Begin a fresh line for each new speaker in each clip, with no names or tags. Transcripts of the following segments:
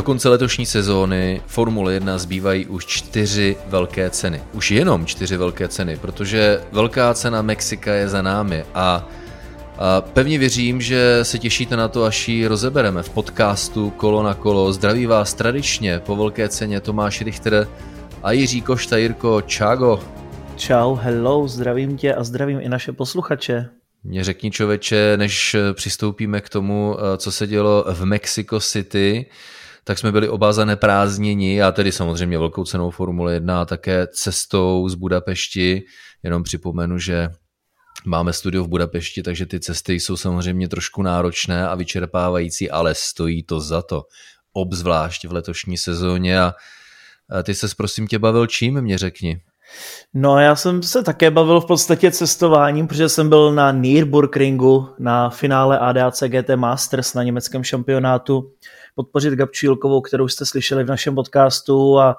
Do konce letošní sezóny Formule 1 zbývají už čtyři velké ceny. Už jenom čtyři velké ceny, protože velká cena Mexika je za námi a, a pevně věřím, že se těšíte na to, až ji rozebereme v podcastu Kolo na kolo. Zdraví vás tradičně po velké ceně Tomáš Richter a Jiří Košta. Jirko, čago.
Čau, hello, zdravím tě a zdravím i naše posluchače.
Mě řekni člověče, než přistoupíme k tomu, co se dělo v Mexico City, tak jsme byli oba zaneprázdněni, já tedy samozřejmě velkou cenou Formule 1 a také cestou z Budapešti, jenom připomenu, že máme studio v Budapešti, takže ty cesty jsou samozřejmě trošku náročné a vyčerpávající, ale stojí to za to, obzvlášť v letošní sezóně. A ty se prosím tě bavil čím, mě řekni.
No já jsem se také bavil v podstatě cestováním, protože jsem byl na Nürburgringu na finále ADAC GT Masters na německém šampionátu podpořit Gabču Jilkovou, kterou jste slyšeli v našem podcastu a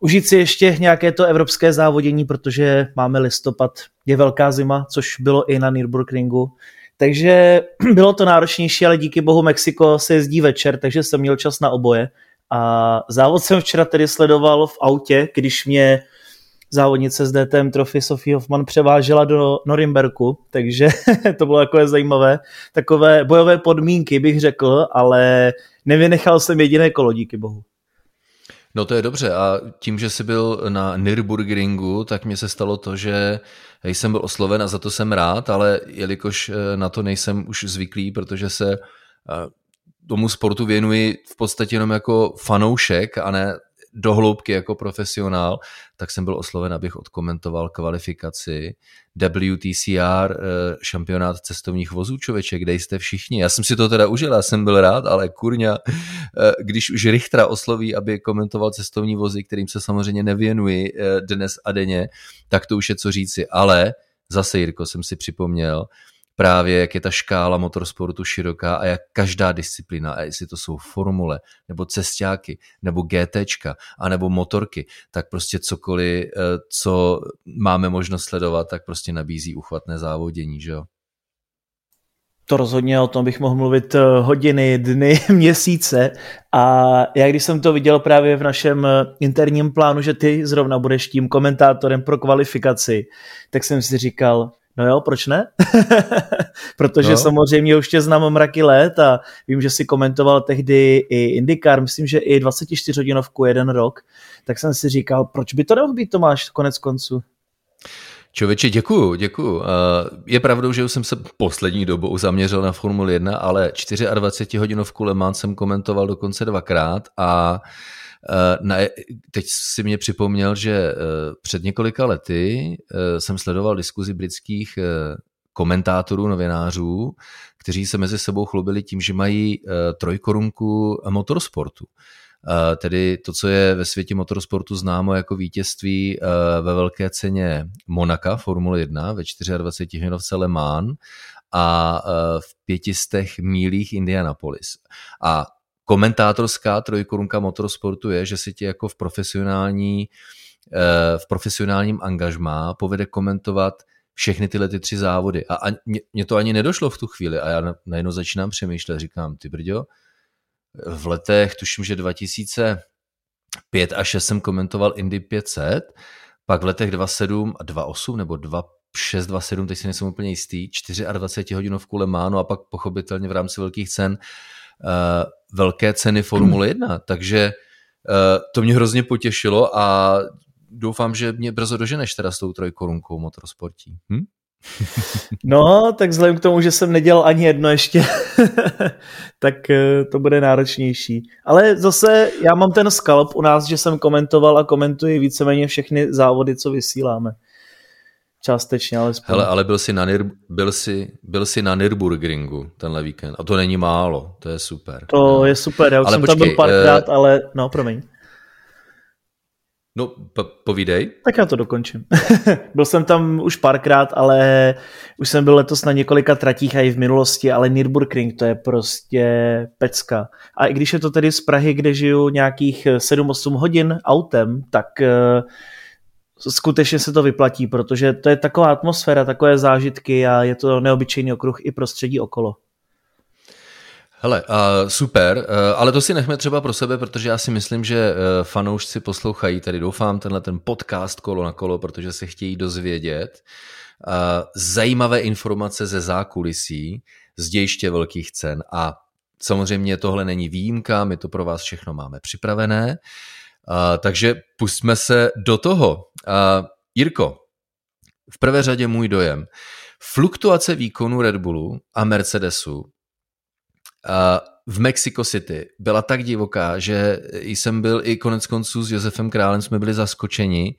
užít si ještě nějaké to evropské závodění, protože máme listopad, je velká zima, což bylo i na Nürburgringu. Takže bylo to náročnější, ale díky bohu Mexiko se jezdí večer, takže jsem měl čas na oboje. A závod jsem včera tedy sledoval v autě, když mě závodnice z DTM Trophy Sofie Hoffman převážela do Norimberku, takže to bylo jako zajímavé. Takové bojové podmínky bych řekl, ale nevynechal jsem jediné kolo, díky bohu.
No to je dobře a tím, že jsi byl na Nürburgringu, tak mně se stalo to, že jsem byl osloven a za to jsem rád, ale jelikož eh, na to nejsem už zvyklý, protože se eh, tomu sportu věnuji v podstatě jenom jako fanoušek a ne do hloubky jako profesionál, tak jsem byl osloven, abych odkomentoval kvalifikaci WTCR, eh, šampionát cestovních vozů, člověče, kde jste všichni. Já jsem si to teda užil, já jsem byl rád, ale kurňa, eh, když už Richtra osloví, aby komentoval cestovní vozy, kterým se samozřejmě nevěnuji eh, dnes a denně, tak to už je co říci. Ale zase, Jirko, jsem si připomněl, právě jak je ta škála motorsportu široká a jak každá disciplína, a jestli to jsou formule, nebo cestáky, nebo GTčka, anebo motorky, tak prostě cokoliv, eh, co máme možnost sledovat, tak prostě nabízí uchvatné závodění, že jo?
To rozhodně o tom bych mohl mluvit eh, hodiny, dny, měsíce a já když jsem to viděl právě v našem eh, interním plánu, že ty zrovna budeš tím komentátorem pro kvalifikaci, tak jsem si říkal, No jo, proč ne? Protože no. samozřejmě už tě znám mraky let a vím, že si komentoval tehdy i IndyCar, myslím, že i 24 hodinovku jeden rok, tak jsem si říkal, proč by to nemohl být Tomáš konec konců?
Čověče, děkuju, děkuju. Je pravdou, že už jsem se poslední dobou zaměřil na Formuli 1, ale 24 hodinovku Le Mans jsem komentoval dokonce dvakrát a Eh, na, teď si mě připomněl, že eh, před několika lety eh, jsem sledoval diskuzi britských komentátorů, novinářů, kteří se mezi sebou chlubili tím, že mají trojkorunku motorsportu. Tedy to, co je ve světě motorsportu známo jako vítězství ve velké ceně Monaka Formule 1 ve 24 hodinovce Le Mans a v pětistech mílích Indianapolis. A komentátorská trojkorunka motorsportu je, že si ti jako v profesionální eh, v profesionálním angažmá povede komentovat všechny tyhle ty tři závody. A, mě to ani nedošlo v tu chvíli a já najednou začínám přemýšlet, říkám, ty brďo, v letech, tuším, že 2005 a 6 jsem komentoval Indy 500, pak v letech 27 a 28 nebo 26, 27, teď si nejsem úplně jistý, 24 hodinovku Le Mans a pak pochopitelně v rámci velkých cen velké ceny Formule 1, takže uh, to mě hrozně potěšilo a doufám, že mě brzo doženeš teda s tou trojkorunkou motorsportí. Hm?
No, tak vzhledem k tomu, že jsem nedělal ani jedno ještě, tak eh, to bude náročnější. Ale zase já mám ten skalp u nás, že jsem komentoval a komentuji víceméně všechny závody, co vysíláme. Částečně, ale
Hele, ale byl jsi, na Nir, byl, jsi, byl jsi na Nürburgringu tenhle víkend a to není málo, to je super.
To no. je super, já už ale jsem počkej, tam byl párkrát, uh, ale no, promiň.
No, po, povídej.
Tak já to dokončím. byl jsem tam už párkrát, ale už jsem byl letos na několika tratích a i v minulosti, ale Nürburgring to je prostě pecka. A i když je to tedy z Prahy, kde žiju nějakých 7-8 hodin autem, tak uh, skutečně se to vyplatí, protože to je taková atmosféra, takové zážitky a je to neobyčejný okruh i prostředí okolo.
Hele, super, uh, ale to si nechme třeba pro sebe, protože já si myslím, že uh, fanoušci poslouchají, tady doufám, tenhle ten podcast kolo na kolo, protože se chtějí dozvědět uh, zajímavé informace ze zákulisí, z dějiště velkých cen a samozřejmě tohle není výjimka, my to pro vás všechno máme připravené, takže pustíme se do toho. Uh, Jirko, v prvé řadě můj dojem. Fluktuace výkonu Red Bullu a Mercedesu v Mexico City byla tak divoká, že jsem byl i konec konců s Josefem Králem, jsme byli zaskočeni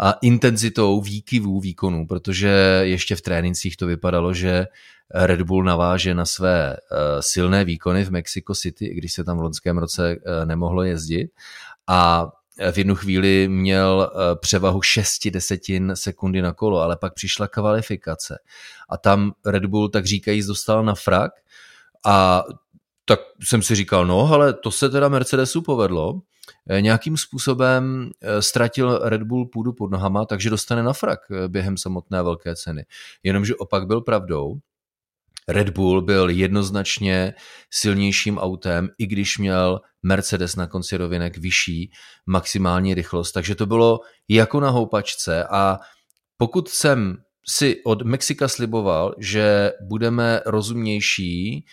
a intenzitou výkyvů výkonů, protože ještě v trénincích to vypadalo, že Red Bull naváže na své silné výkony v Mexico City, i když se tam v loňském roce nemohlo jezdit. A v jednu chvíli měl převahu 6 desetin sekundy na kolo, ale pak přišla kvalifikace. A tam Red Bull, tak říkají, dostal na frak a tak jsem si říkal, no, ale to se teda Mercedesu povedlo. Eh, nějakým způsobem eh, ztratil Red Bull půdu pod nohama, takže dostane na frak během samotné velké ceny. Jenomže opak byl pravdou. Red Bull byl jednoznačně silnějším autem, i když měl Mercedes na konci rovinek vyšší maximální rychlost. Takže to bylo jako na houpačce a pokud jsem si od Mexika sliboval, že budeme rozumnější,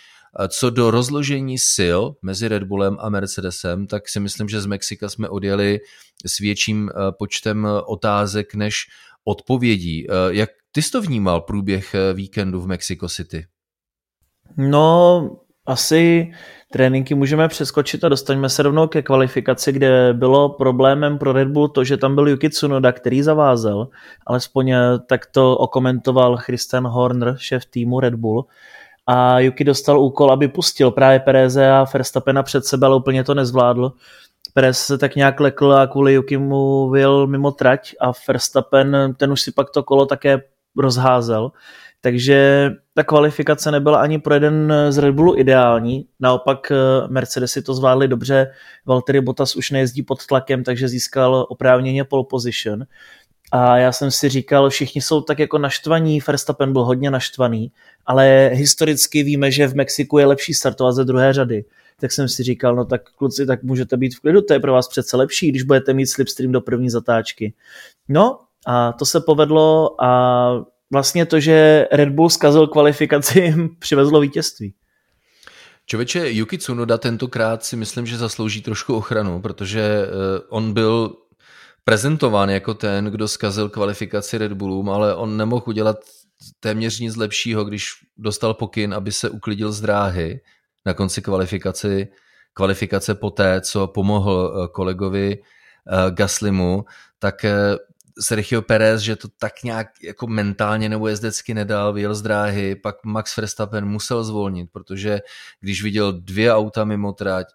co do rozložení sil mezi Red Bullem a Mercedesem, tak si myslím, že z Mexika jsme odjeli s větším eh, počtem otázek než odpovědí. Eh, jak ty jsi to vnímal průběh eh, víkendu v Mexico City?
No, asi tréninky můžeme přeskočit a dostaňme se rovnou ke kvalifikaci, kde bylo problémem pro Red Bull to, že tam byl Yuki Tsunoda, který zavázel, alespoň tak to okomentoval Christian Horner, šéf týmu Red Bull, a Yuki dostal úkol, aby pustil právě Pereze a Verstappena před sebe, ale úplně to nezvládl. Perez se tak nějak lekl a kvůli Yuki mu vyjel mimo trať a Verstappen, ten už si pak to kolo také rozházel. Takže ta kvalifikace nebyla ani pro jeden z Red Bullu ideální, naopak eh, Mercedesy to zvládli dobře, Valtteri Bottas už nejezdí pod tlakem, takže získal oprávněně pole position. A já jsem si říkal, všichni jsou tak jako naštvaní, Verstappen byl hodně naštvaný, ale historicky víme, že v Mexiku je lepší startovat ze druhé řady. Tak jsem si říkal, no tak kluci, tak můžete být v klidu, to je pro vás přece lepší, když budete mít slipstream do první zatáčky. No a to se povedlo a vlastně to, že Red Bull zkazil kvalifikaci, přivezlo vítězství.
Čověče, Yuki Tsunoda tentokrát si myslím, že zaslouží trošku ochranu, protože eh, on byl prezentován jako ten, kdo zkazil kvalifikaci Red Bullům, ale on nemohl udělat téměř nic lepšího, když dostal pokyn, aby se uklidil z dráhy na konci kvalifikaci, kvalifikace poté, co pomohl eh, kolegovi eh, Gaslimu, tak Sergio Perez, že to tak nějak jako mentálně nebo jezdecky nedal, vyjel z dráhy, pak Max Verstappen musel zvolnit, protože když viděl dvě auta mimo trať,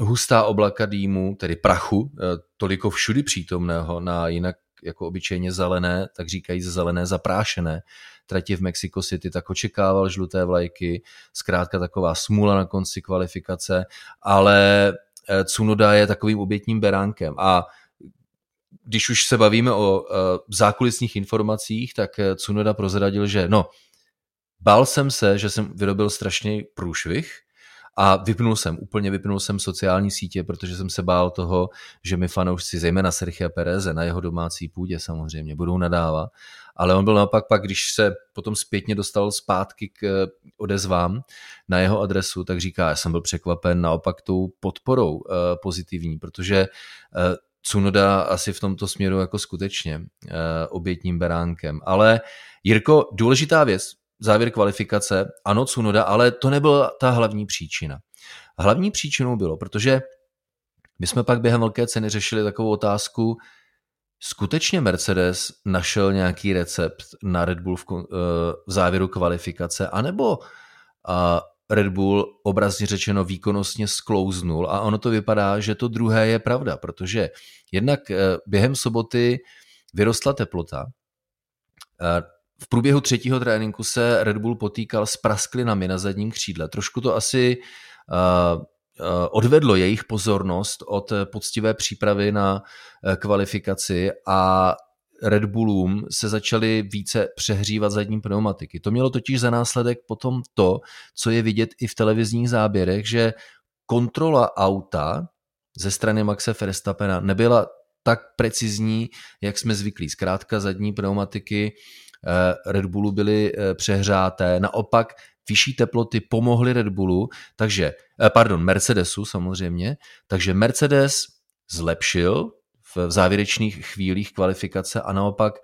hustá oblaka dýmu, tedy prachu, toliko všudy přítomného na jinak jako obyčejně zelené, tak říkají zelené zaprášené trati v Mexico City, tak očekával žluté vlajky, zkrátka taková smůla na konci kvalifikace, ale eh, Cunoda je takovým obětním beránkem a když už se bavíme o eh, zákulisních informacích, tak Cunoda eh, prozradil, že no, bál jsem se, že jsem vyrobil strašný průšvih, a vypnul jsem, úplně vypnul jsem sociální sítě, protože jsem se bál toho, že mi fanoušci, zejména Sergio Pereze, na jeho domácí půdě samozřejmě, budou nadávat. Ale on byl naopak pak, když se potom zpětně dostal zpátky k eh, odezvám na jeho adresu, tak říká, já jsem byl překvapen naopak tou podporou uh, pozitivní, protože uh, Cunoda asi v tomto směru jako skutečně uh, obětním beránkem. Ale Jirko, důležitá věc, závěr kvalifikace, ano, Cunoda, ale to nebyla ta hlavní příčina. Hlavní příčinou bylo, protože my jsme pak během velké ceny řešili takovou otázku, skutečně Mercedes našel nějaký recept na Red Bull v, eh, v závěru kvalifikace, anebo Red Bull obrazně řečeno výkonnostně sklouznul a ono to vypadá, že to druhé je pravda, protože jednak eh, během soboty vyrostla teplota, eh, v průběhu třetího tréninku se Red Bull potýkal s prasklinami na zadním křídle. Trošku to asi uh, odvedlo jejich pozornost od poctivé přípravy na kvalifikaci a Red Bullům se začaly více přehřívat zadní pneumatiky. To mělo totiž za následek potom to, co je vidět i v televizních záběrech, že kontrola auta ze strany Maxe Verstappena nebyla tak precizní, jak jsme zvyklí. Zkrátka zadní pneumatiky eh, Red Bullu byly eh, přehřáté. Naopak vyšší teploty pomohly Red Bullu, takže, eh, pardon, Mercedesu samozřejmě, takže Mercedes zlepšil v závěrečných chvílích kvalifikace a naopak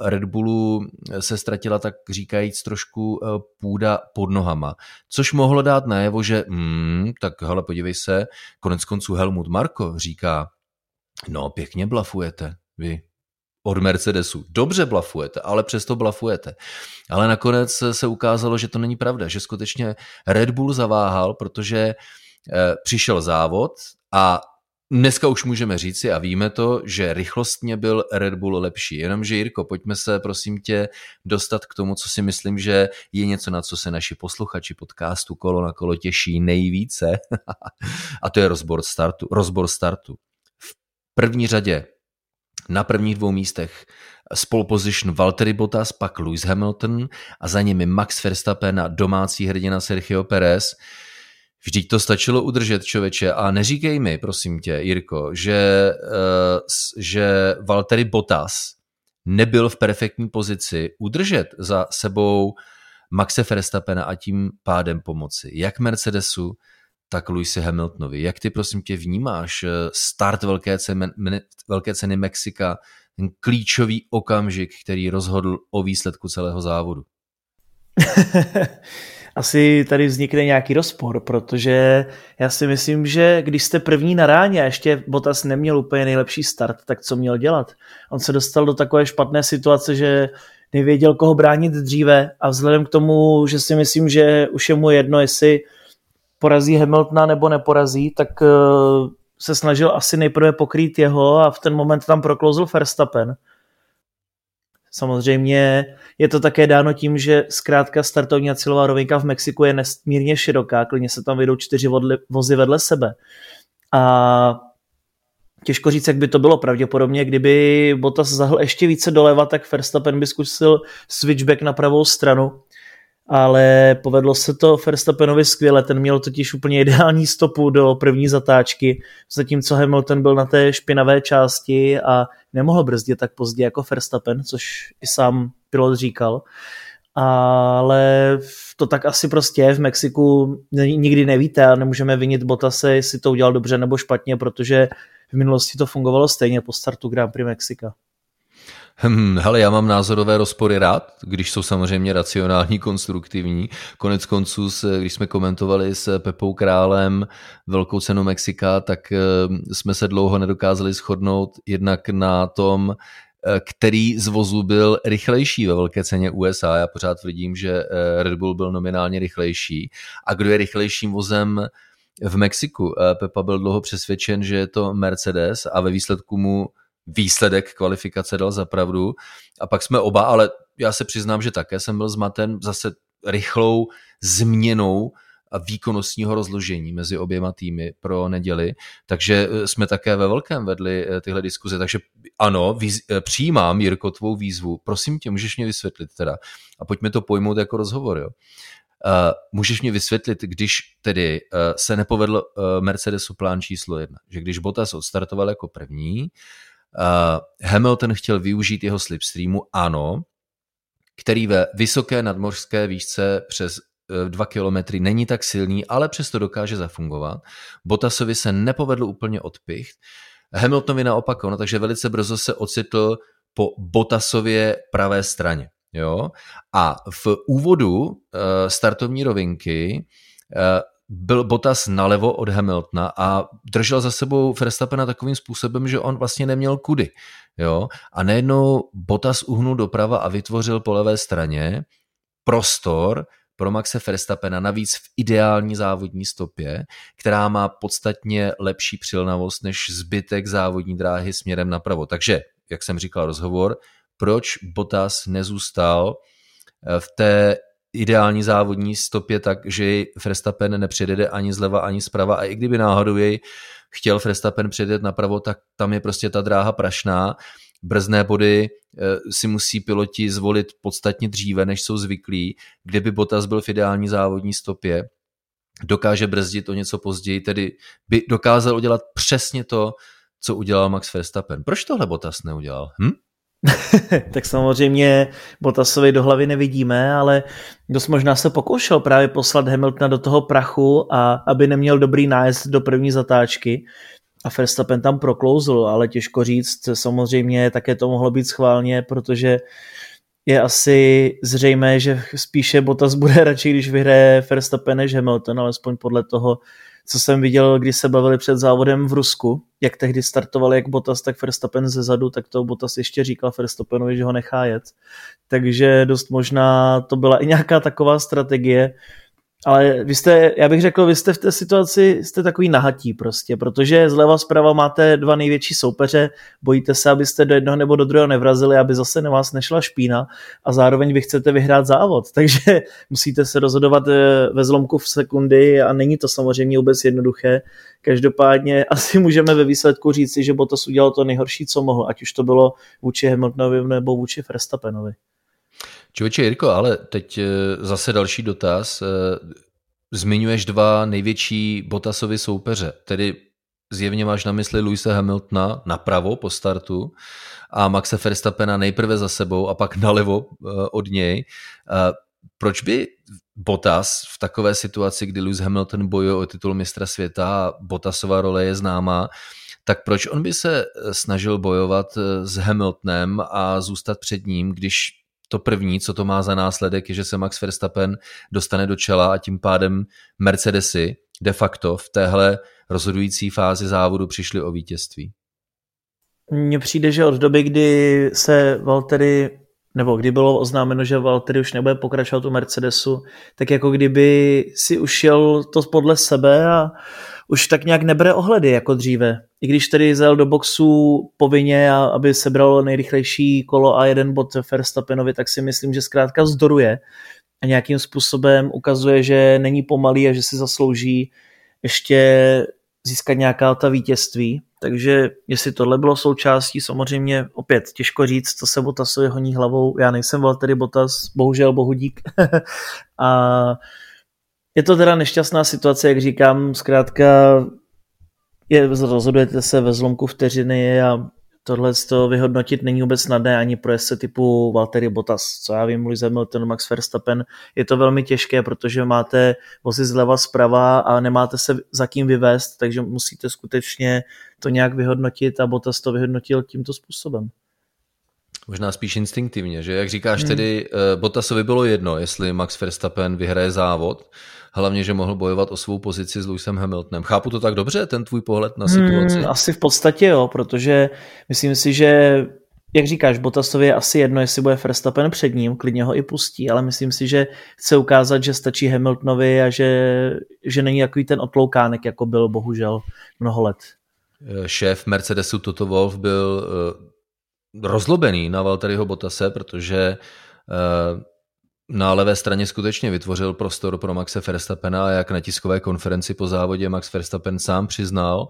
Red Bullu se ztratila tak říkajíc trošku půda pod nohama, což mohlo dát najevo, že hmm, tak hele, podívej se, konec konců Helmut Marko říká, No, pěkně blafujete, vy od Mercedesu. Dobře blafujete, ale přesto blafujete. Ale nakonec se ukázalo, že to není pravda, že skutečně Red Bull zaváhal, protože eh, přišel závod a dneska už můžeme říci a víme to, že rychlostně byl Red Bull lepší. Jenomže Jirko, pojďme se prosím tě dostat k tomu, co si myslím, že je něco, na co se naši posluchači podcastu Kolo na kolo těší nejvíce a to je rozbor startu. Rozbor startu první řadě na prvních dvou místech spol position Valtteri Bottas, pak Lewis Hamilton a za nimi Max Verstappen a domácí hrdina Sergio Perez. Vždyť to stačilo udržet, čověče. A neříkej mi, prosím tě, Jirko, že, uh, že Valtteri Bottas nebyl v perfektní pozici udržet za sebou Maxe Verstappena a tím pádem pomoci jak Mercedesu, tak Louisi Hamiltonovi. Jak ty prosím tě vnímáš eh, start velké ceny, velké ceny Mexika, ten klíčový okamžik, který rozhodl o výsledku celého závodu?
Asi tady vznikne nějaký rozpor, protože já si myslím, že když jste první na ráně a ještě Botas neměl úplně nejlepší start, tak co měl dělat? On se dostal do takové špatné situace, že nevěděl, koho bránit dříve a vzhledem k tomu, že si myslím, že už je mu jedno, jestli porazí Hamiltona nebo neporazí, tak eh, se snažil asi nejprve pokrýt jeho a v ten moment tam proklouzl Verstappen. Samozřejmě je to také dáno tím, že zkrátka startovní a cílová rovinka v Mexiku je nesmírně široká, klidně se tam vyjdou čtyři vozy vedle sebe. A těžko říct, jak by to bylo. Pravděpodobně, kdyby Bottas zahl ještě více doleva, tak Verstappen by zkusil switchback na pravou stranu ale povedlo se to Verstappenovi skvěle, ten měl totiž úplně ideální stopu do první zatáčky, zatímco Hamilton byl na té špinavé části a nemohl brzdit tak pozdě jako Verstappen, což i sám pilot říkal. Ale to tak asi prostě je v Mexiku, nikdy nevíte a nemůžeme vinit Bottase, jestli to udělal dobře nebo špatně, protože v minulosti to fungovalo stejně po startu Grand Prix Mexika.
Hm, hele, já mám názorové rozpory rád, když jsou samozřejmě racionální, konstruktivní. Konec konců, když jsme komentovali s Pepou Králem velkou cenu Mexika, tak eh, jsme se dlouho nedokázali shodnout jednak na tom, eh, který z vozů byl rychlejší ve velké ceně USA. Já pořád tvrdím, že eh, Red Bull byl nominálně rychlejší. A kdo je rychlejším vozem v Mexiku? Pepa byl dlouho přesvědčen, že je to Mercedes a ve výsledku mu výsledek kvalifikace dal za pravdu. A pak jsme oba, ale já se přiznám, že také jsem byl zmaten zase rychlou změnou a výkonnostního rozložení mezi oběma týmy pro neděli, takže eh, jsme také ve velkém vedli eh, tyhle diskuze, takže ano, výz, eh, přijímám Jirko tvou výzvu, prosím tě, můžeš mě vysvětlit teda? A pojďme to pojmout jako rozhovor, jo. Uh, můžeš mě vysvětlit, když tedy uh, se nepovedl uh, Mercedesu plán číslo jedna, že když Bottas odstartoval jako první, Hamilton chtěl využít jeho slipstreamu, ano, který ve vysoké nadmořské výšce přes uh, dva kilometry není tak silný, ale přesto dokáže zafungovat. Bottasovi se nepovedl úplně odpicht. Hamiltonovi naopak ono, takže velice brzo se ocitl po Bottasově pravé straně. Jo? A v úvodu uh, startovní rovinky byl Bottas nalevo od Hamiltona a držel za sebou Verstappena takovým způsobem, že on vlastně neměl kudy. Jo? A najednou Bottas uhnul doprava a vytvořil po levé straně prostor pro Maxe Verstappena, navíc v ideální závodní stopě, která má podstatně lepší přilnavost než zbytek závodní dráhy směrem napravo. Takže, jak jsem říkal rozhovor, proč Bottas nezůstal v té ideální závodní stopě tak, že jej Verstappen nepředjede ani zleva, ani zprava a i kdyby náhodou jej chtěl Verstappen předjet napravo, tak tam je prostě ta dráha prašná brzné body si musí piloti zvolit podstatně dříve, než jsou zvyklí, kdyby Bottas byl v ideální závodní stopě, dokáže brzdit o něco později, tedy by dokázal udělat přesně to, co udělal Max Verstappen. Proč tohle Bottas neudělal? Hm?
tak samozřejmě Botasovi do hlavy nevidíme, ale dost možná se pokoušel právě poslat Hamiltona do toho prachu a aby neměl dobrý nájezd do první zatáčky. A Verstappen tam proklouzl, ale těžko říct, samozřejmě také to mohlo být schválně, protože je asi zřejmé, že spíše Bottas bude radši, když vyhraje Verstappen než Hamilton, alespoň podle toho, co jsem viděl, když se bavili před závodem v Rusku, jak tehdy startovali jak Bottas, tak Verstappen ze zadu, tak to Bottas ještě říkal Verstappenovi, že ho nechá jet. Takže dost možná to byla i nějaká taková strategie, ale vy jste, já bych řekl, vy jste v té situaci, jste takový nahatí prostě, protože zleva zprava máte dva největší soupeře, bojíte se, abyste do jednoho nebo do druhého nevrazili, aby zase na vás nešla špína a zároveň vy chcete vyhrát závod, takže musíte se rozhodovat eh, ve zlomku v sekundy a není to samozřejmě vůbec jednoduché. Každopádně asi můžeme ve výsledku říci, že Bottas udělal to nejhorší, co mohl, ať už to bylo vůči Hamiltonovi nebo vůči Verstappenovi.
Člověče Jirko, ale teď eh, zase další dotaz. Eh, zmiňuješ dva největší Botasovy soupeře, tedy zjevně máš na mysli Luisa Hamiltona napravo po startu a Maxe Verstappena nejprve za sebou a pak nalevo eh, od něj. Proč by Bottas v takové situaci, kdy Lewis Hamilton bojuje o titul mistra světa a Bottasova role je známá, tak proč on by se snažil bojovat s Hamiltonem a zůstat před ním, když to první, co to má za následek, je, že se Max Verstappen dostane do čela a tím pádem Mercedesy de facto v téhle rozhodující fázi závodu přišli o vítězství.
Mně přijde, že od doby, kdy se Valtteri nebo kdy bylo oznámeno, že Valtteri už nebude pokračovat u Mercedesu, tak jako kdyby si ušel to podle sebe a už tak nějak nebere ohledy jako dříve. I když tedy zel do boxu povinně, aby sebral nejrychlejší kolo a jeden bod Verstappenovi, tak si myslím, že zkrátka zdoruje a nějakým způsobem ukazuje, že není pomalý a že si zaslouží ještě získat nějaká ta vítězství. Takže jestli tohle bylo součástí, samozřejmě opět těžko říct, co se Botasovi honí hlavou. Já nejsem Valtteri Botas, bohužel bohudík. a je to teda nešťastná situace, jak říkám, zkrátka je, rozhodujete se ve zlomku vteřiny a tohle to vyhodnotit není vůbec snadné ani pro jezdce typu Valtteri Bottas, co já vím, Lewis Hamilton, Max Verstappen, je to velmi těžké, protože máte vozy zleva zprava a nemáte se za kým vyvést, takže musíte skutečně to nějak vyhodnotit a Bottas to vyhodnotil tímto způsobem.
Možná spíš instinktivně, že jak říkáš hmm. tedy, eh, Bottasovi bylo jedno, jestli Max Verstappen vyhraje závod, hlavně, že mohl bojovat o svou pozici s Lewisem Hamiltonem. Chápu to tak dobře, ten tvůj pohled na situaci? Hmm,
asi v podstatě jo, protože myslím si, že jak říkáš, Bottasovi je asi jedno, jestli bude Verstappen před ním, klidně ho i pustí, ale myslím si, že chce ukázat, že stačí Hamiltonovi a že, že není takový ten otloukánek, jako byl bohužel mnoho let.
Šéf Mercedesu Toto Wolf byl eh, rozlobený na Valtteriho Bottase, protože eh, na levé straně skutečně vytvořil prostor pro Maxe Verstappena a jak na tiskové konferenci po závodě Max Verstappen sám přiznal,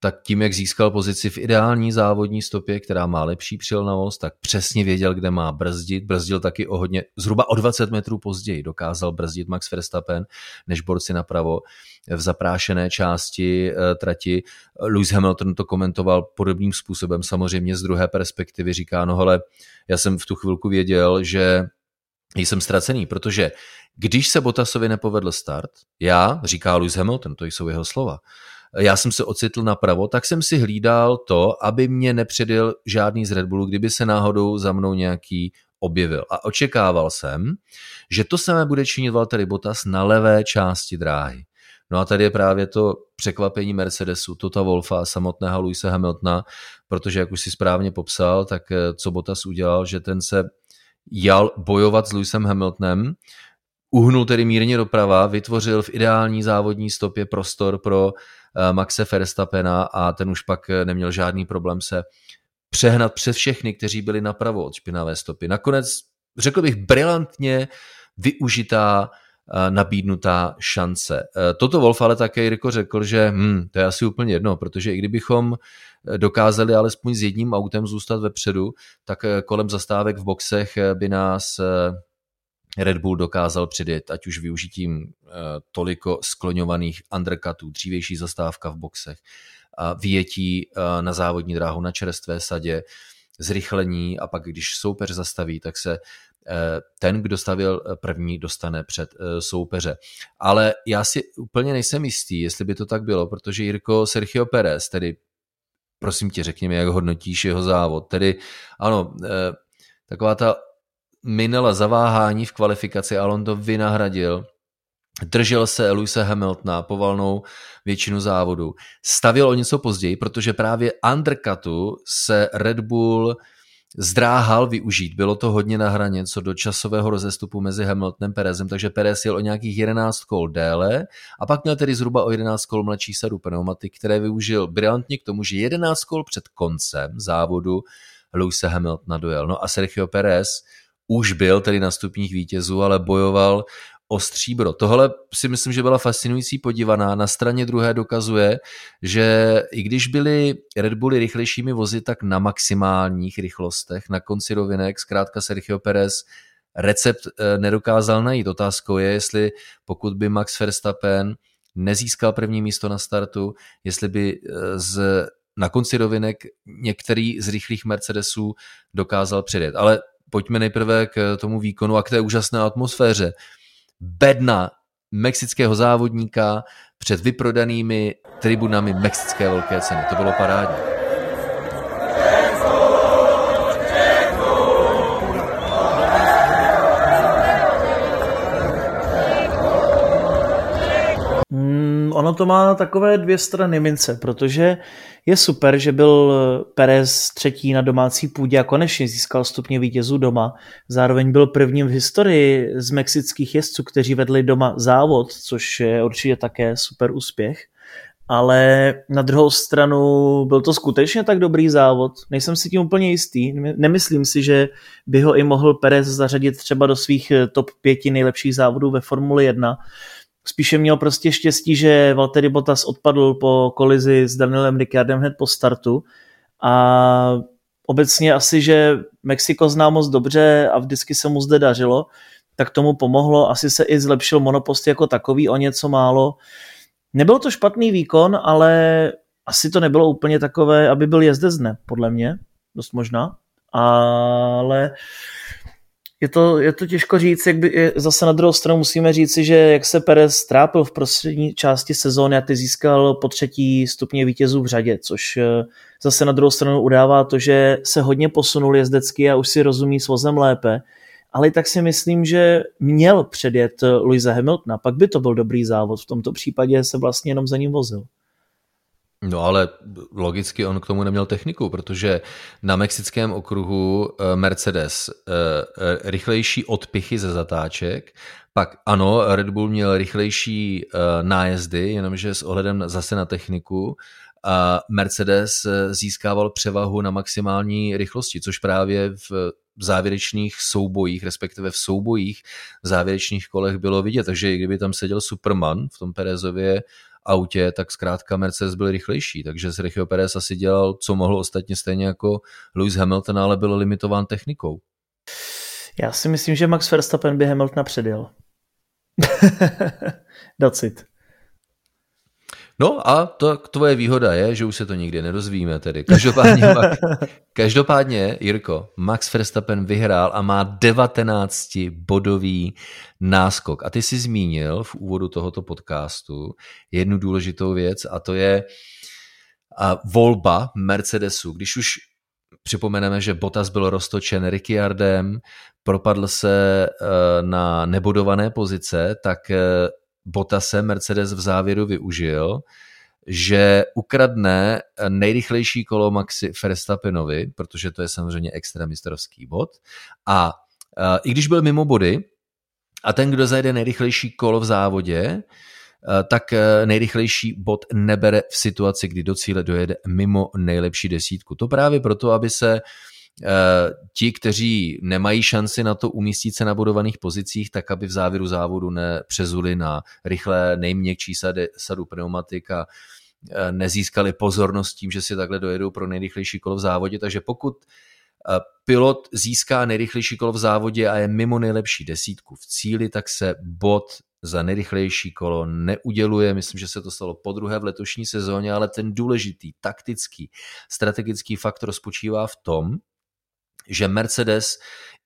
tak tím, jak získal pozici v ideální závodní stopě, která má lepší přilnavost, tak přesně věděl, kde má brzdit. Brzdil taky o hodně, zhruba o 20 metrů později dokázal brzdit Max Verstappen než borci napravo v zaprášené části e, trati. Lewis Hamilton to komentoval podobným způsobem, samozřejmě z druhé perspektivy říká, no hele, já jsem v tu chvilku věděl, že jsem ztracený, protože když se Botasovi nepovedl start, já, říká Lewis Hamilton, to jsou jeho slova, já jsem se ocitl napravo, tak jsem si hlídal to, aby mě nepředil žádný z Red Bullu, kdyby se náhodou za mnou nějaký objevil. A očekával jsem, že to samé bude činit Valtteri Bottas na levé části dráhy. No a tady je právě to překvapení Mercedesu, Tota Wolfa a samotného Luisa Hamiltona, protože jak už si správně popsal, tak eh, co Bottas udělal, že ten se jal bojovat s Lewisem Hamiltonem, uhnul tedy mírně doprava, vytvořil v ideální závodní stopě prostor pro eh, Maxe Verstappena a ten už pak eh, neměl žádný problém se přehnat přes všechny, kteří byli napravo od špinavé stopy. Nakonec, řekl bych, brilantně využitá nabídnutá šance. Toto Wolf ale také Jirko řekl, že hm, to je asi úplně jedno, protože i kdybychom dokázali alespoň s jedním autem zůstat vepředu, tak kolem zastávek v boxech by nás Red Bull dokázal předjet, ať už využitím toliko skloňovaných undercutů, dřívější zastávka v boxech, vyjetí na závodní dráhu na čerstvé sadě, zrychlení a pak když soupeř zastaví, tak se eh, ten, kdo stavil eh, první, dostane před eh, soupeře. Ale já si úplně nejsem jistý, jestli by to tak bylo, protože Jirko Sergio Perez, tedy prosím tě, řekněme, jak hodnotíš jeho závod. Tedy ano, taková ta minela zaváhání v kvalifikaci, ale on to vynahradil držel se Luisa Hamiltona povalnou většinu závodu. Stavil o něco později, protože právě undercutu se Red Bull zdráhal využít. Bylo to hodně na hraně co do časového rozestupu mezi Hamiltonem a Perezem, takže Perez jel o nějakých 11 kol déle a pak měl tedy zhruba o 11 kol mladší sadu pneumatik, které využil brilantně k tomu, že 11 kol před koncem závodu Lewisa Hamiltona dojel. No a Sergio Perez už byl tedy na stupních vítězů, ale bojoval o stříbro. Tohle si myslím, že byla fascinující podívaná. Na straně druhé dokazuje, že i když byly Red Bully rychlejšími vozy, tak na maximálních rychlostech, na konci rovinek, zkrátka Sergio Perez recept eh, nedokázal najít. Otázkou je, jestli pokud by Max Verstappen nezískal první místo na startu, jestli by eh, z, na konci rovinek některý z rychlých Mercedesů dokázal předjet. Ale pojďme nejprve k tomu výkonu a k té úžasné atmosféře bedna mexického závodníka před vyprodanými tribunami mexické velké ceny. To bylo parádní.
Ono to má takové dvě strany mince, protože je super, že byl Perez třetí na domácí půdě a konečně získal stupně vítězů doma. Zároveň byl prvním v historii z mexických jezdců, kteří vedli doma závod, což je určitě také super úspěch. Ale na druhou stranu byl to skutečně tak dobrý závod. Nejsem si tím úplně jistý. Nemyslím si, že by ho i mohl Perez zařadit třeba do svých top pěti nejlepších závodů ve Formuli 1 Spíše měl prostě štěstí, že Valtteri Bottas odpadl po kolizi s Danielem Ricciardem hned po startu a obecně asi, že Mexiko zná moc dobře a vždycky se mu zde dařilo, tak tomu pomohlo. Asi se i zlepšil monopost jako takový o něco málo. Nebyl to špatný výkon, ale asi to nebylo úplně takové, aby byl jezdec dne, podle mě, dost možná. Ale je to, je to těžko říct, jak by, zase na druhou stranu musíme říci, že jak se Perez strápil v prostřední části sezóny a ty získal po třetí stupně vítězů v řadě, což eh, zase na druhou stranu udává to, že se hodně posunul jezdecky a už si rozumí s vozem lépe, ale tak si myslím, že měl předjet Luisa Hamiltona, pak by to byl dobrý závod, v tomto případě se vlastně jenom za ním vozil.
No ale logicky on k tomu neměl techniku, protože na mexickém okruhu eh, Mercedes eh, eh, rychlejší odpichy ze zatáček, pak ano, Red Bull měl rychlejší nájezdy, jenomže s ohledem zase na techniku, a Mercedes získával převahu na maximální rychlosti, což právě v závěrečných soubojích, respektive v soubojích závěrečných kolech bylo vidět. Takže kdyby tam seděl Superman v tom Perezově autě, tak zkrátka Mercedes byl rychlejší, takže Sergio Perez asi dělal, co mohl ostatně stejně jako Lewis Hamilton, ale byl limitován technikou.
Já si myslím, že Max Verstappen by Hamiltona předjel. Docit.
No a to tvoje výhoda je, že už se to nikdy nedozvíme tedy. Každopádně, každopádně Jirko, Max Verstappen vyhrál a má 19 bodový náskok. A ty jsi zmínil v úvodu tohoto podcastu jednu důležitou věc a to je a volba Mercedesu. Když už připomeneme, že Bottas byl roztočen Ricciardem, propadl se eh, na nebodované pozice, tak eh, Bottase Mercedes v závěru využil, že ukradne nejrychlejší kolo Maxi Verstappenovi, protože to je samozřejmě extremistrovský bod. A uh, i když byl mimo body, a ten, kdo zajde nejrychlejší kolo v závodě, tak nejrychlejší bod nebere v situaci, kdy do cíle dojede mimo nejlepší desítku. To právě proto, aby se ti, kteří nemají šanci na to umístit se na bodovaných pozicích, tak aby v závěru závodu nepřezuli na rychlé nejměkčí sady, sadu pneumatik a nezískali pozornost tím, že si takhle dojedou pro nejrychlejší kolo v závodě. Takže pokud pilot získá nejrychlejší kolo v závodě a je mimo nejlepší desítku v cíli, tak se bod za nejrychlejší kolo neuděluje. Myslím, že se to stalo po druhé v letošní sezóně, ale ten důležitý taktický, strategický faktor spočívá v tom, že Mercedes,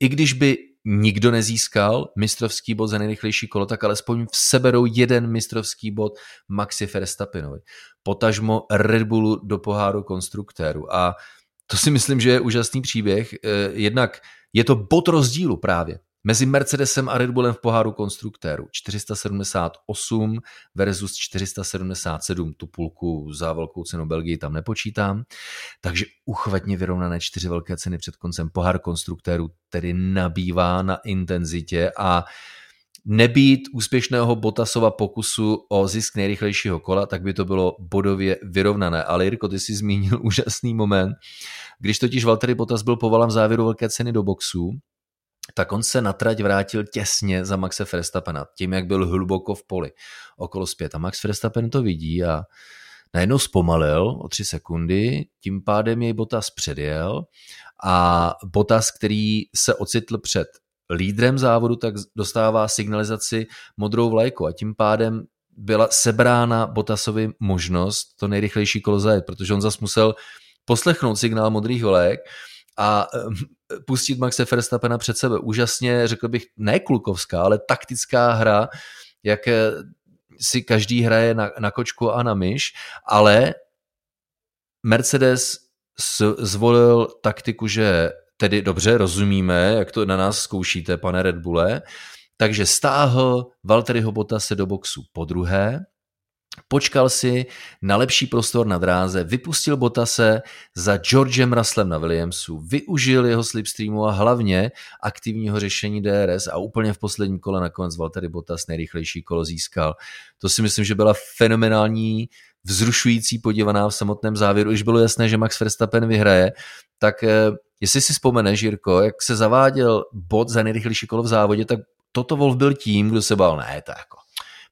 i když by nikdo nezískal mistrovský bod za nejrychlejší kolo, tak alespoň v seberou jeden mistrovský bod Maxi Verstappenovi. Potažmo Red Bullu do poháru konstruktéru. A to si myslím, že je úžasný příběh. Eh, jednak je to bod rozdílu právě mezi Mercedesem a Red Bullem v poháru konstruktéru. 478 versus 477, tu půlku za velkou cenu Belgii tam nepočítám, takže uchvatně vyrovnané čtyři velké ceny před koncem. Pohár konstruktéru tedy nabývá na intenzitě a nebýt úspěšného Botasova pokusu o zisk nejrychlejšího kola, tak by to bylo bodově vyrovnané. Ale Jirko, ty jsi zmínil úžasný moment, když totiž Valtteri Bottas byl povolán v závěru velké ceny do boxu, tak on se na trať vrátil těsně za Maxe Verstappena, tím, jak byl hluboko v poli okolo zpět. A Max Verstappen to vidí a najednou zpomalil o tři sekundy, tím pádem jej Bottas předjel a Bottas, který se ocitl před lídrem závodu, tak dostává signalizaci modrou vlajku a tím pádem byla sebrána Botasovi možnost to nejrychlejší kolo zajet, protože on zase musel poslechnout signál modrých vlajek a pustit Maxe Verstappena před sebe. Úžasně, řekl bych, ne klukovská, ale taktická hra, jak eh, si každý hraje na, na kočku a na myš, ale Mercedes zvolil taktiku, že tedy dobře rozumíme, jak to na nás zkoušíte, pane Red Bulle, takže stáhl Valtteriho Bottase do boxu po druhé, Počkal si na lepší prostor na dráze, vypustil Botase za Georgem Russellem na Williamsu, využil jeho slipstreamu a hlavně aktivního řešení DRS a úplně v posledním kole nakonec Valtteri Bottas nejrychlejší kolo získal. To si myslím, že byla fenomenální, vzrušující podívaná v samotném závěru. Už bylo jasné, že Max Verstappen vyhraje, tak eh, jestli si vzpomeneš, Jirko, jak se zaváděl bod za nejrychlejší kolo v závodě, tak toto Wolf byl tím, kdo se bál, ne, to jako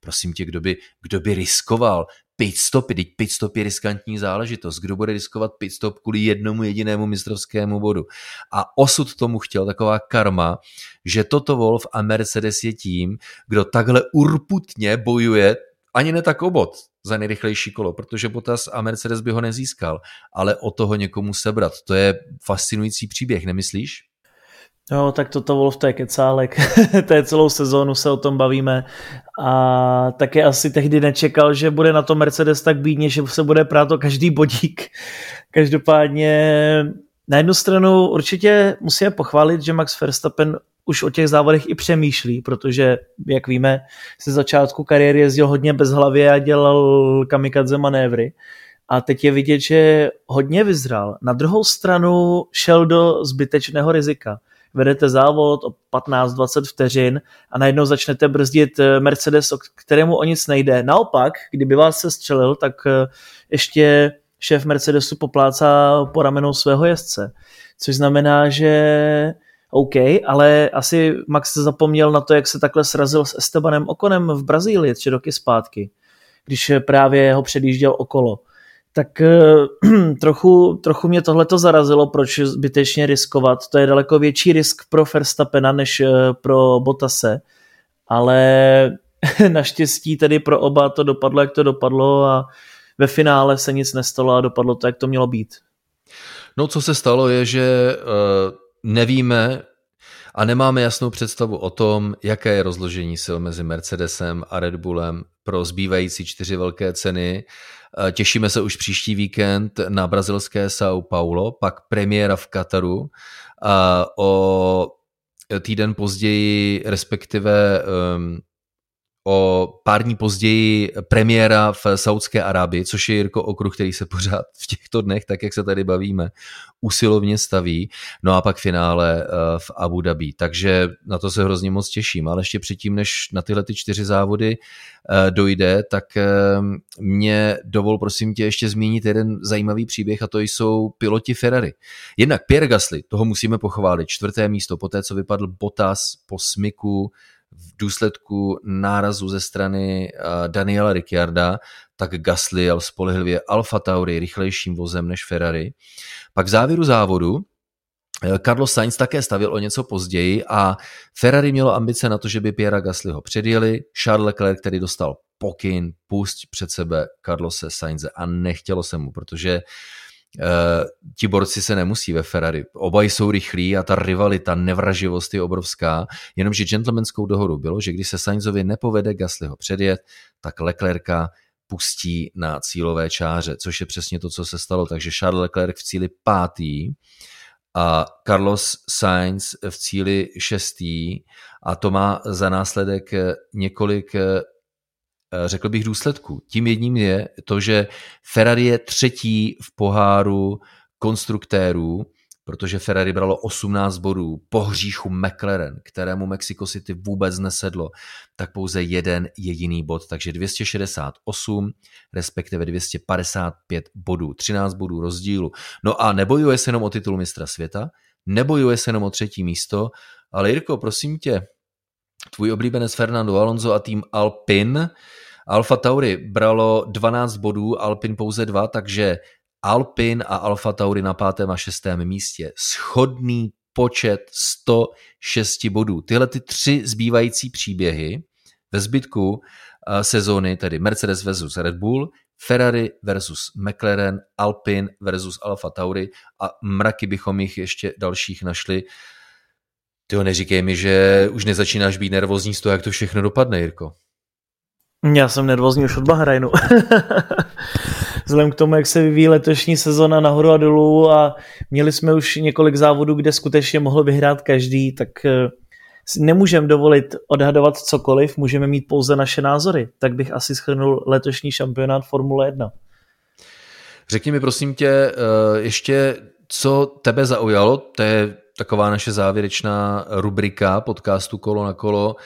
prosím tě, kdo by, kdo by riskoval pit stopy, teď pit stop je riskantní záležitost, kdo bude riskovat pit stop kvůli jednomu jedinému mistrovskému bodu. A osud tomu chtěl, taková karma, že toto Wolf a Mercedes je tím, kdo takhle urputně bojuje ani ne tak o bod za nejrychlejší kolo, protože Bottas a Mercedes by ho nezískal, ale o toho někomu sebrat. To je fascinující příběh, nemyslíš?
No, tak toto Wolf, to je kecálek. to je celou sezónu se o tom bavíme. A taky asi tehdy nečekal, že bude na to Mercedes tak bídně, že se bude prát o každý bodík. Každopádně na jednu stranu určitě musíme pochválit, že Max Verstappen už o těch závodech i přemýšlí, protože, jak víme, ze začátku kariéry jezdil hodně bez hlavy a dělal kamikadze manévry. A teď je vidět, že hodně vyzral. Na druhou stranu šel do zbytečného rizika vedete závod o 15-20 vteřin a najednou začnete brzdit eh, Mercedes, o kterému o nic nejde. Naopak, kdyby vás se střelil, tak eh, ještě šéf Mercedesu poplácá po ramenou svého jezdce. Což znamená, že OK, ale asi Max zapomněl na to, jak se takhle srazil s Estebanem Okonem v Brazílii tři roky zpátky, když právě ho předjížděl okolo tak eh, trochu, trochu mě tohle to zarazilo, proč zbytečně riskovat. To je daleko větší risk pro Verstappena než eh, pro Bottase, ale naštěstí tedy pro oba to dopadlo, jak to dopadlo a ve finále se nic nestalo a dopadlo to, jak to mělo být.
No, co se stalo, je, že uh, nevíme a nemáme jasnou představu o tom, jaké je rozložení sil mezi Mercedesem a Red Bullem pro zbývající čtyři velké ceny. Eh, těšíme se už příští víkend na brazilské São Paulo, pak premiéra v Kataru. O týden později, respektive ehm, o pár dní později premiéra v Saudské Arábii, což je Jirko okruh, který se pořád v těchto dnech, tak jak se tady bavíme, usilovně staví. No a pak finále eh, v Abu Dhabi. Takže na to se hrozně moc těším. Ale ještě předtím, než na tyhle ty čtyři závody eh, dojde, tak eh, mě dovol prosím tě ještě zmínit jeden zajímavý příběh a to jsou piloti Ferrari. Jednak Pierre Gasly, toho musíme pochválit, čtvrté místo, poté co vypadl Bottas po smyku v důsledku nárazu ze strany eh, Daniela Ricciarda, tak Gasly jel spolehlivě Alfa Tauri rychlejším vozem než Ferrari. Pak v závěru závodu eh, Carlos Sainz také stavil o něco později a Ferrari mělo ambice na to, že by Piera Gaslyho předjeli. Charles Leclerc, který dostal pokyn, pusť před sebe Carlose Sainze a nechtělo se mu, protože Uh, ti borci se nemusí ve Ferrari. Oba jsou rychlí a ta rivalita, nevraživost je obrovská, jenomže gentlemanskou dohodu bylo, že když se Sainzovi nepovede Gaslyho předjet, tak Leclerca pustí na cílové čáře, což je přesně to, co se stalo. Takže Charles Leclerc v cíli pátý a Carlos Sainz v cíli šestý a to má za následek několik Eh, řekl bych, důsledků. Tím jedním je to, že Ferrari je třetí v poháru konstruktérů, protože Ferrari bralo 18 bodů po hříchu McLaren, kterému Mexico City vůbec nesedlo, tak pouze jeden jediný bod, takže 268, respektive 255 bodů, 13 bodů rozdílu. No a nebojuje se jenom o titul mistra světa, nebojuje se jenom o třetí místo, ale Jirko, prosím tě, tvůj oblíbenec Fernando Alonso a tým Alpin Alfa Tauri bralo 12 bodů, Alpin pouze 2, takže Alpin a Alfa Tauri na pátém a šestém místě. Schodný počet 106 bodů. Tyhle ty tři zbývající příběhy ve zbytku eh, sezóny, tedy Mercedes versus Red Bull, Ferrari versus McLaren, Alpin versus Alfa Tauri a mraky bychom jich ještě dalších našli. Ty neříkej mi, že už nezačínáš být nervózní z toho, jak to všechno dopadne, Jirko.
Já jsem nervózní už od Bahrajnu. Vzhledem k tomu, jak se vyvíjí letošní sezona nahoru a dolů a měli jsme už několik závodů, kde skutečně mohl vyhrát každý, tak eh, nemůžeme dovolit odhadovat cokoliv, můžeme mít pouze naše názory. Tak bych asi schrnul letošní šampionát Formule 1.
Řekni mi prosím tě eh, ještě, co tebe zaujalo, to je taková naše závěrečná rubrika podcastu Kolo na kolo.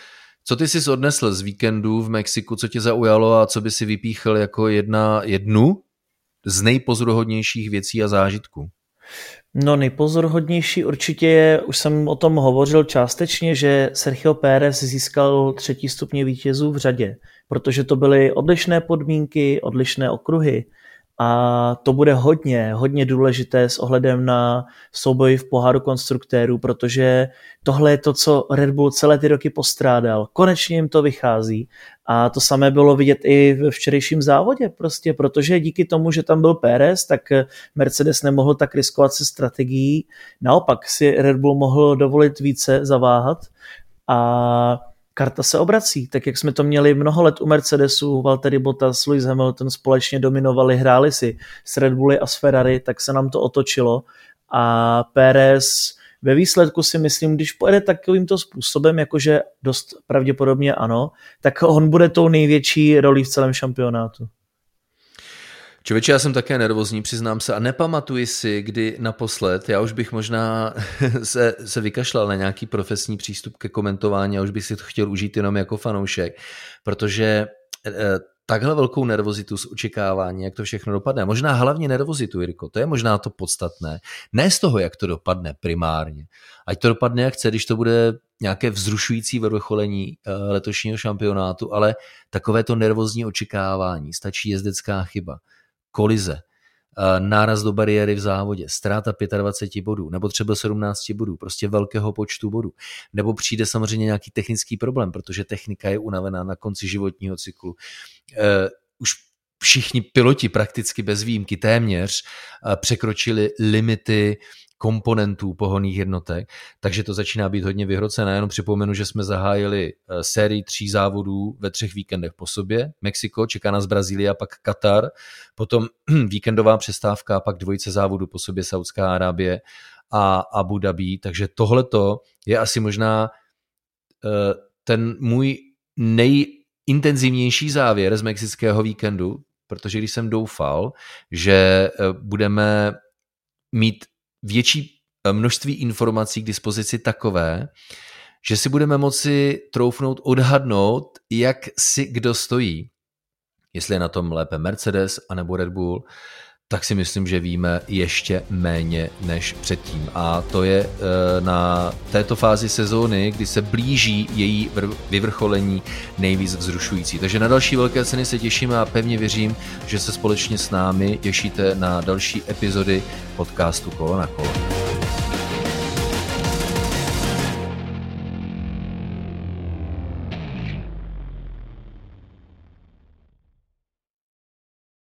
Co ty jsi odnesl z víkendu v Mexiku, co tě zaujalo a co by si vypíchl jako jedna, jednu z nejpozoruhodnějších věcí a zážitků?
No nejpozoruhodnější určitě je, už jsem o tom hovořil částečně, že Sergio Pérez získal třetí stupně vítězů v řadě, protože to byly odlišné podmínky, odlišné okruhy a to bude hodně, hodně důležité s ohledem na souboj v poháru konstruktérů, protože tohle je to, co Red Bull celé ty roky postrádal. Konečně jim to vychází a to samé bylo vidět i ve včerejším závodě, prostě, protože díky tomu, že tam byl Pérez, tak Mercedes nemohl tak riskovat se strategií. Naopak si Red Bull mohl dovolit více zaváhat a karta se obrací, tak jak jsme to měli mnoho let u Mercedesu, Valtteri Bottas, Lewis Hamilton společně dominovali, hráli si s Red Bulli a s Ferrari, tak se nám to otočilo a Pérez ve výsledku si myslím, když pojede takovýmto způsobem, jakože dost pravděpodobně ano, tak on bude tou největší rolí v celém šampionátu.
Čověče, já jsem také nervózní, přiznám se, a nepamatuji si, kdy naposled, já už bych možná se, se vykašlal na nějaký profesní přístup ke komentování a už bych si to chtěl užít jenom jako fanoušek, protože eh, takhle velkou nervozitu z očekávání, jak to všechno dopadne. Možná hlavně nervozitu, Jirko, to je možná to podstatné. Ne z toho, jak to dopadne primárně. Ať to dopadne, jak chce, když to bude nějaké vzrušující vrcholení eh, letošního šampionátu, ale takové to nervózní očekávání, stačí jezdecká chyba kolize, eh, náraz do bariéry v závodě, ztráta 25 bodů, nebo třeba 17 bodů, prostě velkého počtu bodů. Nebo přijde samozřejmě nějaký technický problém, protože technika je unavená na konci životního cyklu. Uh, už všichni piloti prakticky bez výjimky téměř uh, překročili limity komponentů pohonných jednotek, takže to začíná být hodně vyhrocené. Jenom připomenu, že jsme zahájili eh, sérii tří závodů ve třech víkendech po sobě. Mexiko, čeká nás Brazílie a pak Katar, potom víkendová přestávka pak dvojice závodů po sobě Saudská Arábie a Abu Dhabi, takže tohleto je asi možná eh, ten můj nej intenzivnější závěr z mexického víkendu, protože když jsem doufal, že eh, budeme mít větší eh, množství informací k dispozici takové, že si budeme moci troufnout odhadnout, jak si kdo stojí. Jestli je na tom lépe Mercedes anebo Red Bull, tak si myslím, že víme ještě méně než předtím. A to je e, na této fázi sezóny, kdy se blíží její vyvrcholení nejvíc vzrušující. Takže na další velké ceny se těšíme a pevně věřím, že se společně s námi těšíte na další epizody podcastu Kolo na kolo.